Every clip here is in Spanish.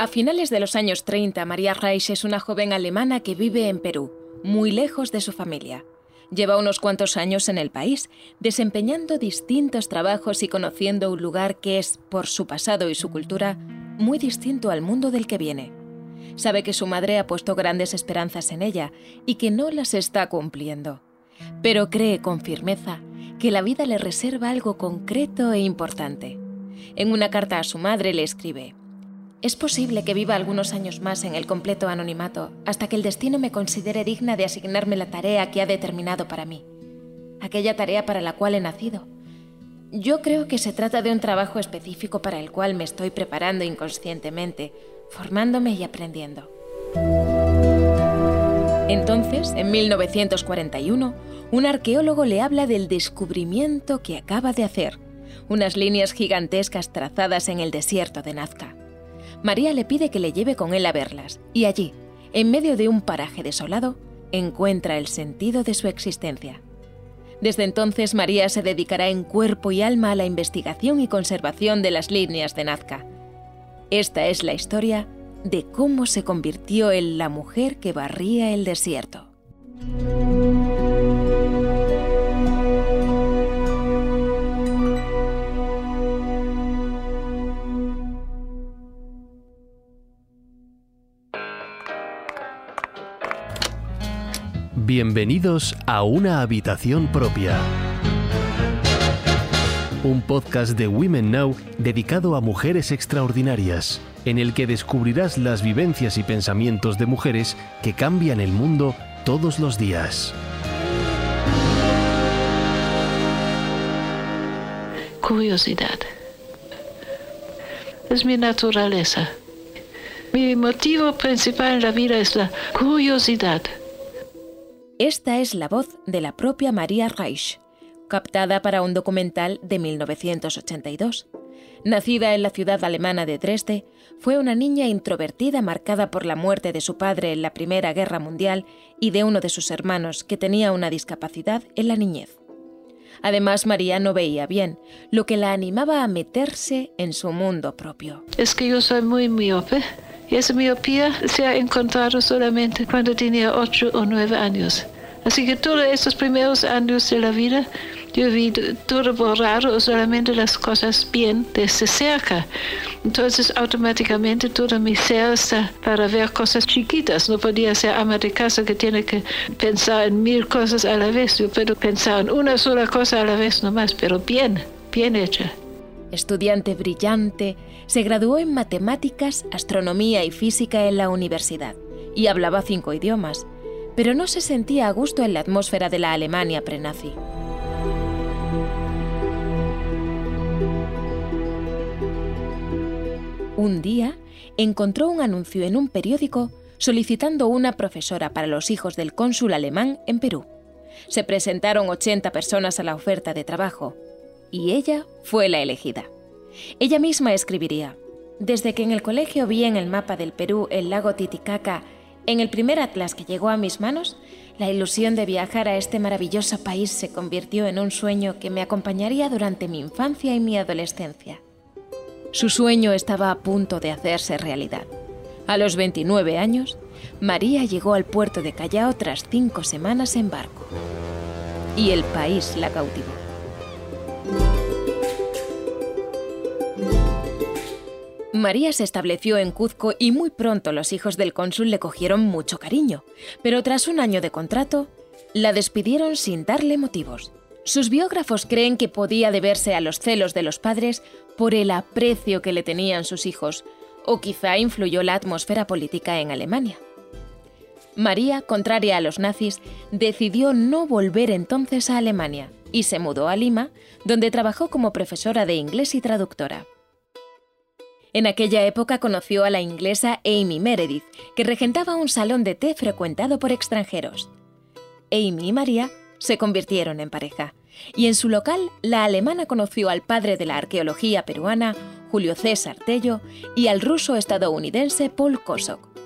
A finales de los años 30, María Reich es una joven alemana que vive en Perú, muy lejos de su familia. Lleva unos cuantos años en el país, desempeñando distintos trabajos y conociendo un lugar que es, por su pasado y su cultura, muy distinto al mundo del que viene. Sabe que su madre ha puesto grandes esperanzas en ella y que no las está cumpliendo. Pero cree con firmeza que la vida le reserva algo concreto e importante. En una carta a su madre le escribe, es posible que viva algunos años más en el completo anonimato hasta que el destino me considere digna de asignarme la tarea que ha determinado para mí, aquella tarea para la cual he nacido. Yo creo que se trata de un trabajo específico para el cual me estoy preparando inconscientemente, formándome y aprendiendo. Entonces, en 1941, un arqueólogo le habla del descubrimiento que acaba de hacer, unas líneas gigantescas trazadas en el desierto de Nazca. María le pide que le lleve con él a verlas, y allí, en medio de un paraje desolado, encuentra el sentido de su existencia. Desde entonces María se dedicará en cuerpo y alma a la investigación y conservación de las líneas de Nazca. Esta es la historia de cómo se convirtió en la mujer que barría el desierto. Bienvenidos a Una Habitación Propia. Un podcast de Women Now dedicado a mujeres extraordinarias, en el que descubrirás las vivencias y pensamientos de mujeres que cambian el mundo todos los días. Curiosidad. Es mi naturaleza. Mi motivo principal en la vida es la curiosidad. Esta es la voz de la propia María Reich, captada para un documental de 1982. Nacida en la ciudad alemana de Dresde, fue una niña introvertida marcada por la muerte de su padre en la Primera Guerra Mundial y de uno de sus hermanos que tenía una discapacidad en la niñez. Además, María no veía bien, lo que la animaba a meterse en su mundo propio. Es que yo soy muy miope y esa miopía se ha encontrado solamente cuando tenía ocho o nueve años. Así que todos estos primeros años de la vida yo vi todo borrado solamente las cosas bien desde cerca. Entonces automáticamente todo mi ser está para ver cosas chiquitas. No podía ser ama de casa que tiene que pensar en mil cosas a la vez. Yo puedo pensar en una sola cosa a la vez nomás, pero bien, bien hecha. Estudiante brillante, se graduó en matemáticas, astronomía y física en la universidad y hablaba cinco idiomas, pero no se sentía a gusto en la atmósfera de la Alemania prenazi. Un día encontró un anuncio en un periódico solicitando una profesora para los hijos del cónsul alemán en Perú. Se presentaron 80 personas a la oferta de trabajo y ella fue la elegida. Ella misma escribiría, desde que en el colegio vi en el mapa del Perú el lago Titicaca, en el primer atlas que llegó a mis manos, la ilusión de viajar a este maravilloso país se convirtió en un sueño que me acompañaría durante mi infancia y mi adolescencia. Su sueño estaba a punto de hacerse realidad. A los 29 años, María llegó al puerto de Callao tras cinco semanas en barco. Y el país la cautivó. María se estableció en Cuzco y muy pronto los hijos del cónsul le cogieron mucho cariño, pero tras un año de contrato, la despidieron sin darle motivos. Sus biógrafos creen que podía deberse a los celos de los padres por el aprecio que le tenían sus hijos, o quizá influyó la atmósfera política en Alemania. María, contraria a los nazis, decidió no volver entonces a Alemania y se mudó a Lima, donde trabajó como profesora de inglés y traductora. En aquella época conoció a la inglesa Amy Meredith, que regentaba un salón de té frecuentado por extranjeros. Amy y María se convirtieron en pareja, y en su local la alemana conoció al padre de la arqueología peruana, Julio César Tello, y al ruso estadounidense Paul Kosok.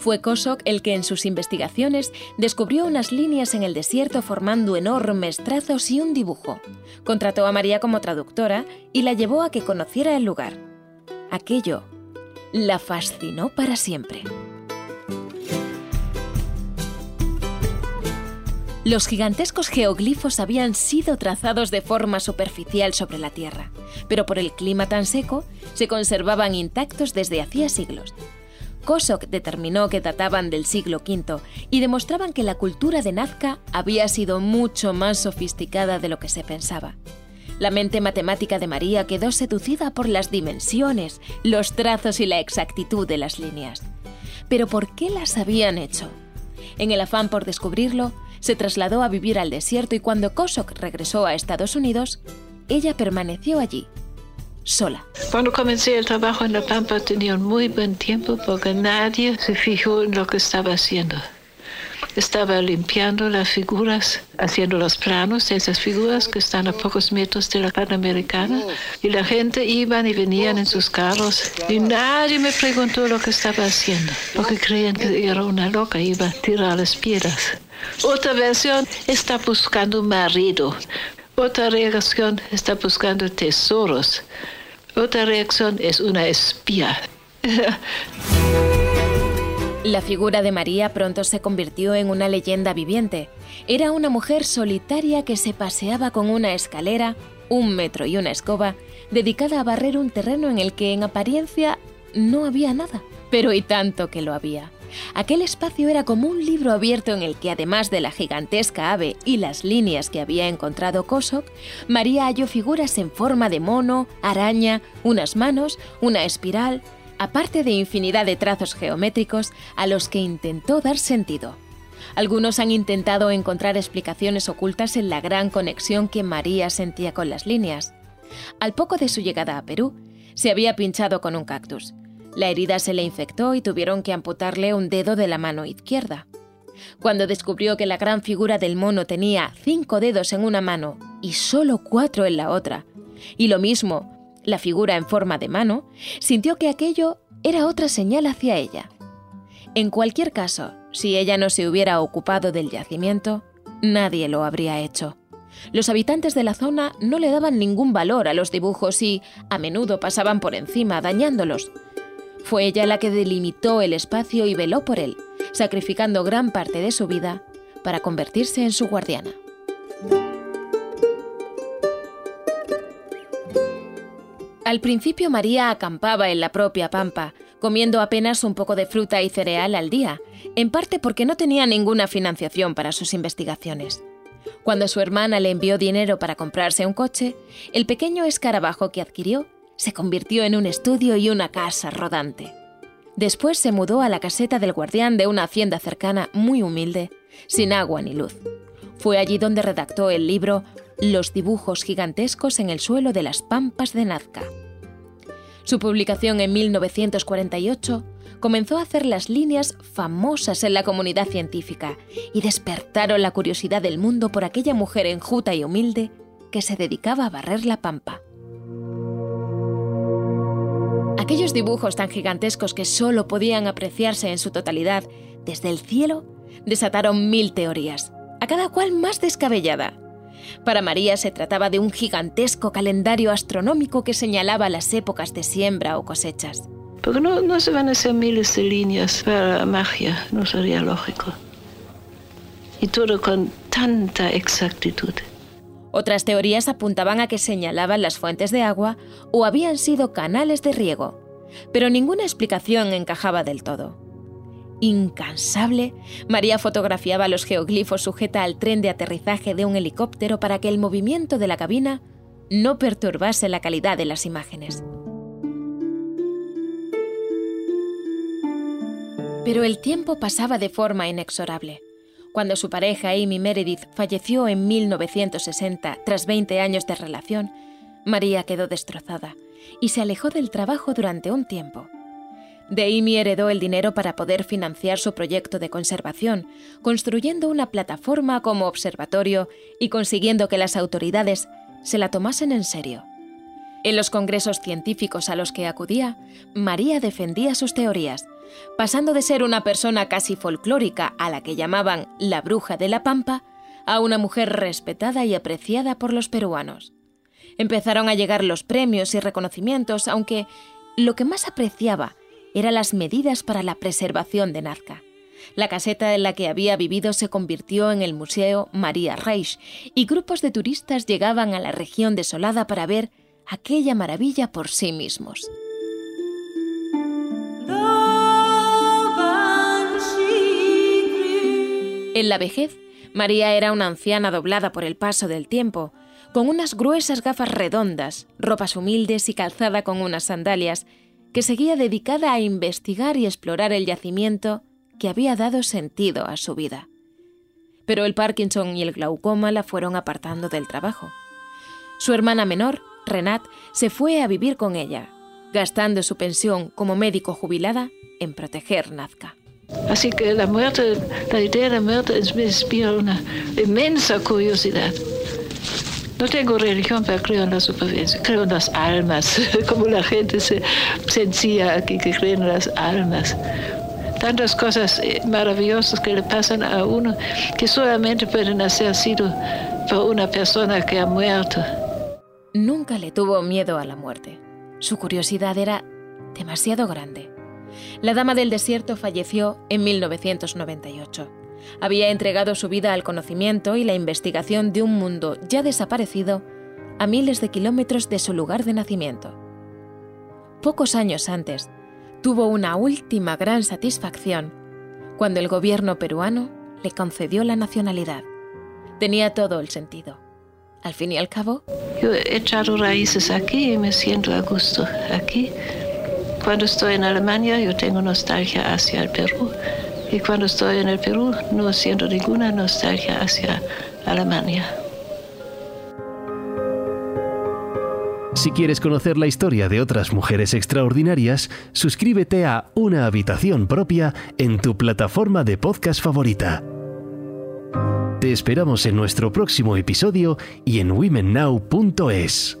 Fue Kosok el que en sus investigaciones descubrió unas líneas en el desierto formando enormes trazos y un dibujo. Contrató a María como traductora y la llevó a que conociera el lugar. Aquello la fascinó para siempre. Los gigantescos geoglifos habían sido trazados de forma superficial sobre la Tierra, pero por el clima tan seco se conservaban intactos desde hacía siglos. Kosok determinó que databan del siglo V y demostraban que la cultura de Nazca había sido mucho más sofisticada de lo que se pensaba. La mente matemática de María quedó seducida por las dimensiones, los trazos y la exactitud de las líneas. Pero ¿por qué las habían hecho? En el afán por descubrirlo, se trasladó a vivir al desierto y cuando Kosok regresó a Estados Unidos, ella permaneció allí, sola. Cuando comencé el trabajo en La Pampa tenía un muy buen tiempo porque nadie se fijó en lo que estaba haciendo. Estaba limpiando las figuras, haciendo los planos de esas figuras que están a pocos metros de la Panamericana. Y la gente iban y venían en sus carros y nadie me preguntó lo que estaba haciendo porque creían que era una loca, iba a tirar las piedras. Otra versión está buscando un marido. Otra reacción está buscando tesoros. Otra reacción es una espía. La figura de María pronto se convirtió en una leyenda viviente. Era una mujer solitaria que se paseaba con una escalera, un metro y una escoba, dedicada a barrer un terreno en el que en apariencia no había nada, pero y tanto que lo había. Aquel espacio era como un libro abierto en el que, además de la gigantesca ave y las líneas que había encontrado Kosok, María halló figuras en forma de mono, araña, unas manos, una espiral, aparte de infinidad de trazos geométricos a los que intentó dar sentido. Algunos han intentado encontrar explicaciones ocultas en la gran conexión que María sentía con las líneas. Al poco de su llegada a Perú, se había pinchado con un cactus. La herida se le infectó y tuvieron que amputarle un dedo de la mano izquierda. Cuando descubrió que la gran figura del mono tenía cinco dedos en una mano y solo cuatro en la otra, y lo mismo la figura en forma de mano, sintió que aquello era otra señal hacia ella. En cualquier caso, si ella no se hubiera ocupado del yacimiento, nadie lo habría hecho. Los habitantes de la zona no le daban ningún valor a los dibujos y a menudo pasaban por encima dañándolos. Fue ella la que delimitó el espacio y veló por él, sacrificando gran parte de su vida para convertirse en su guardiana. Al principio María acampaba en la propia pampa, comiendo apenas un poco de fruta y cereal al día, en parte porque no tenía ninguna financiación para sus investigaciones. Cuando su hermana le envió dinero para comprarse un coche, el pequeño escarabajo que adquirió se convirtió en un estudio y una casa rodante. Después se mudó a la caseta del guardián de una hacienda cercana muy humilde, sin agua ni luz. Fue allí donde redactó el libro Los dibujos gigantescos en el suelo de las pampas de Nazca. Su publicación en 1948 comenzó a hacer las líneas famosas en la comunidad científica y despertaron la curiosidad del mundo por aquella mujer enjuta y humilde que se dedicaba a barrer la pampa. Aquellos dibujos tan gigantescos que solo podían apreciarse en su totalidad desde el cielo desataron mil teorías, a cada cual más descabellada. Para María se trataba de un gigantesco calendario astronómico que señalaba las épocas de siembra o cosechas. Porque no, se van a hacer miles de líneas para magia, no sería lógico. Y todo con tanta exactitud. Otras teorías apuntaban a que señalaban las fuentes de agua o habían sido canales de riego, pero ninguna explicación encajaba del todo. Incansable, María fotografiaba los geoglifos sujeta al tren de aterrizaje de un helicóptero para que el movimiento de la cabina no perturbase la calidad de las imágenes. Pero el tiempo pasaba de forma inexorable. Cuando su pareja Amy Meredith falleció en 1960 tras 20 años de relación, María quedó destrozada y se alejó del trabajo durante un tiempo. De Amy heredó el dinero para poder financiar su proyecto de conservación, construyendo una plataforma como observatorio y consiguiendo que las autoridades se la tomasen en serio. En los congresos científicos a los que acudía, María defendía sus teorías, pasando de ser una persona casi folclórica a la que llamaban la bruja de la pampa, a una mujer respetada y apreciada por los peruanos. Empezaron a llegar los premios y reconocimientos, aunque lo que más apreciaba era las medidas para la preservación de Nazca. La caseta en la que había vivido se convirtió en el Museo María Reich y grupos de turistas llegaban a la región desolada para ver aquella maravilla por sí mismos. En la vejez, María era una anciana doblada por el paso del tiempo, con unas gruesas gafas redondas, ropas humildes y calzada con unas sandalias, que seguía dedicada a investigar y explorar el yacimiento que había dado sentido a su vida. Pero el Parkinson y el glaucoma la fueron apartando del trabajo. Su hermana menor, Renat, se fue a vivir con ella, gastando su pensión como médico jubilada en proteger Nazca. Así que la muerte, la idea de la muerte me inspira una inmensa curiosidad. No tengo religión, pero creo en la supervivencia, creo en las almas, como la gente sencilla aquí que cree en las almas. Tantas cosas eh, maravillosas que le pasan a uno que solamente pueden hacer sido por una persona que ha muerto. Nunca le tuvo miedo a la muerte. Su curiosidad era demasiado grande. La Dama del Desierto falleció en 1998. Había entregado su vida al conocimiento y la investigación de un mundo ya desaparecido a miles de kilómetros de su lugar de nacimiento. Pocos años antes, tuvo una última gran satisfacción cuando el gobierno peruano le concedió la nacionalidad. Tenía todo el sentido. Al fin y al cabo... Yo he echado raíces aquí y me siento a gusto aquí. Cuando estoy en Alemania yo tengo nostalgia hacia el Perú y cuando estoy en el Perú no siento ninguna nostalgia hacia Alemania. Si quieres conocer la historia de otras mujeres extraordinarias, suscríbete a Una habitación propia en tu plataforma de podcast favorita. Te esperamos en nuestro próximo episodio y en womennow.es.